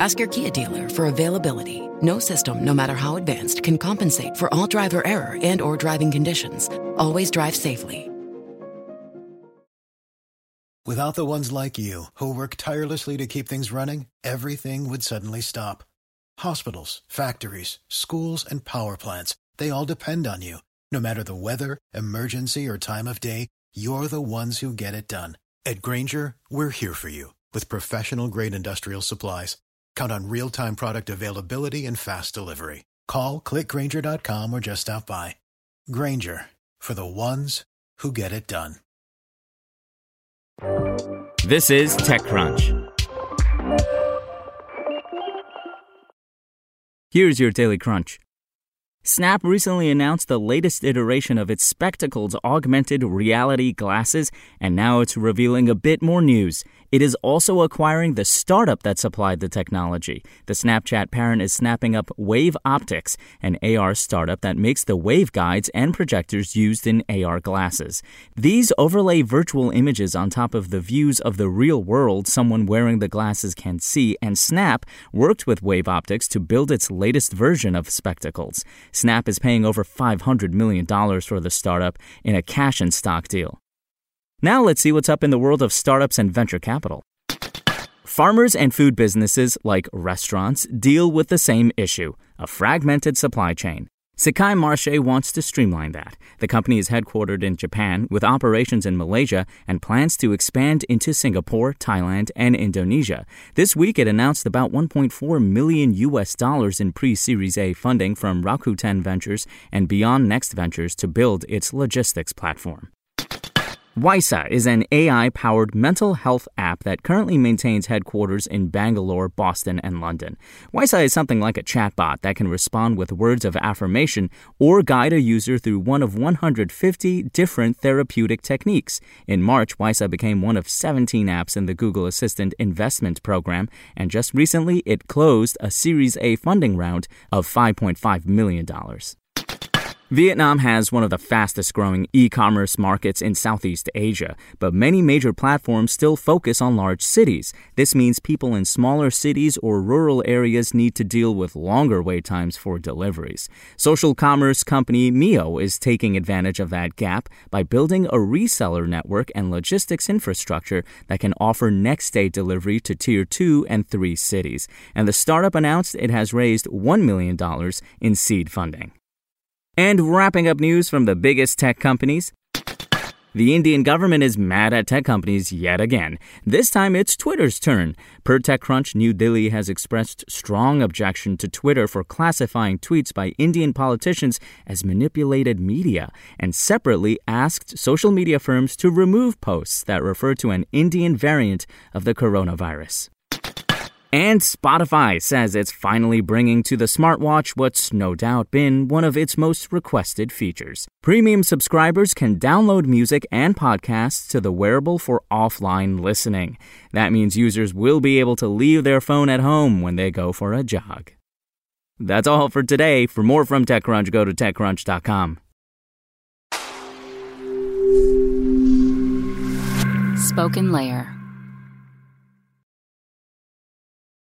Ask your Kia dealer for availability. No system, no matter how advanced, can compensate for all driver error and or driving conditions. Always drive safely. Without the ones like you, who work tirelessly to keep things running, everything would suddenly stop. Hospitals, factories, schools, and power plants, they all depend on you. No matter the weather, emergency, or time of day, you're the ones who get it done. At Grainger, we're here for you with professional grade industrial supplies. Count on real time product availability and fast delivery. Call clickgrainger.com or just stop by. Grainger for the ones who get it done. This is TechCrunch. Here's your Daily Crunch. Snap recently announced the latest iteration of its Spectacles augmented reality glasses, and now it's revealing a bit more news. It is also acquiring the startup that supplied the technology. The Snapchat parent is snapping up Wave Optics, an AR startup that makes the wave guides and projectors used in AR glasses. These overlay virtual images on top of the views of the real world someone wearing the glasses can see, and Snap worked with Wave Optics to build its latest version of Spectacles. Snap is paying over $500 million for the startup in a cash and stock deal. Now let's see what's up in the world of startups and venture capital. Farmers and food businesses, like restaurants, deal with the same issue a fragmented supply chain. Sekai Marche wants to streamline that. The company is headquartered in Japan with operations in Malaysia and plans to expand into Singapore, Thailand, and Indonesia. This week it announced about 1.4 million US dollars in pre-Series A funding from Rakuten Ventures and Beyond Next Ventures to build its logistics platform. Wysa is an AI powered mental health app that currently maintains headquarters in Bangalore, Boston, and London. Wysa is something like a chatbot that can respond with words of affirmation or guide a user through one of 150 different therapeutic techniques. In March, Wysa became one of 17 apps in the Google Assistant investment program, and just recently it closed a Series A funding round of $5.5 million. Vietnam has one of the fastest growing e commerce markets in Southeast Asia, but many major platforms still focus on large cities. This means people in smaller cities or rural areas need to deal with longer wait times for deliveries. Social commerce company Mio is taking advantage of that gap by building a reseller network and logistics infrastructure that can offer next day delivery to tier 2 and 3 cities. And the startup announced it has raised $1 million in seed funding. And wrapping up news from the biggest tech companies. The Indian government is mad at tech companies yet again. This time it's Twitter's turn. Per TechCrunch, New Delhi has expressed strong objection to Twitter for classifying tweets by Indian politicians as manipulated media and separately asked social media firms to remove posts that refer to an Indian variant of the coronavirus. And Spotify says it's finally bringing to the smartwatch what's no doubt been one of its most requested features. Premium subscribers can download music and podcasts to the wearable for offline listening. That means users will be able to leave their phone at home when they go for a jog. That's all for today. For more from TechCrunch, go to TechCrunch.com. Spoken Layer.